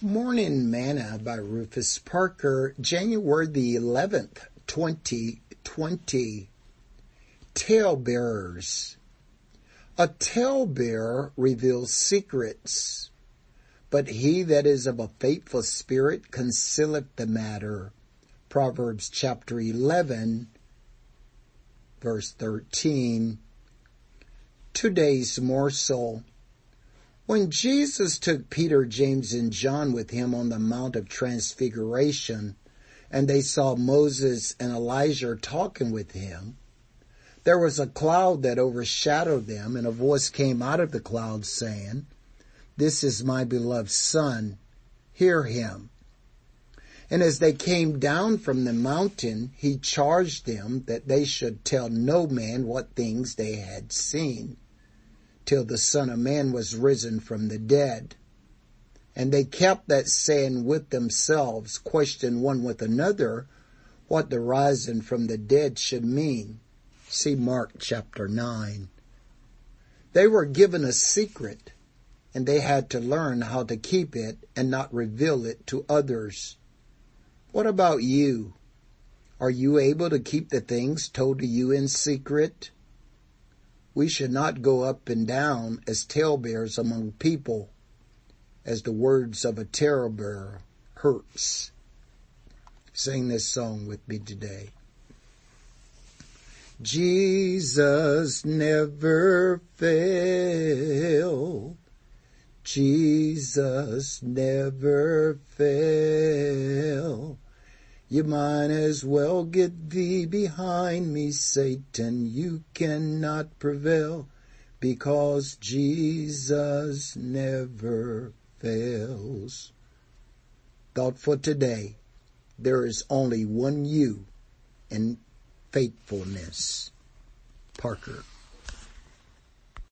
Morning Manna by Rufus Parker, January the 11th, 2020. Talebearers. A talebearer reveals secrets, but he that is of a faithful spirit concealeth the matter. Proverbs chapter 11, verse 13. Today's morsel. When Jesus took Peter, James, and John with him on the Mount of Transfiguration, and they saw Moses and Elijah talking with him, there was a cloud that overshadowed them, and a voice came out of the cloud saying, This is my beloved Son, hear him. And as they came down from the mountain, he charged them that they should tell no man what things they had seen till the Son of Man was risen from the dead. And they kept that saying with themselves, questioned one with another what the rising from the dead should mean. See Mark chapter 9. They were given a secret and they had to learn how to keep it and not reveal it to others. What about you? Are you able to keep the things told to you in secret? We should not go up and down as talebearers among people, as the words of a talebearer hurts. Sing this song with me today. Jesus never failed. Jesus never fail. You might as well get thee behind me, Satan. You cannot prevail because Jesus never fails. Thought for today. There is only one you in faithfulness. Parker.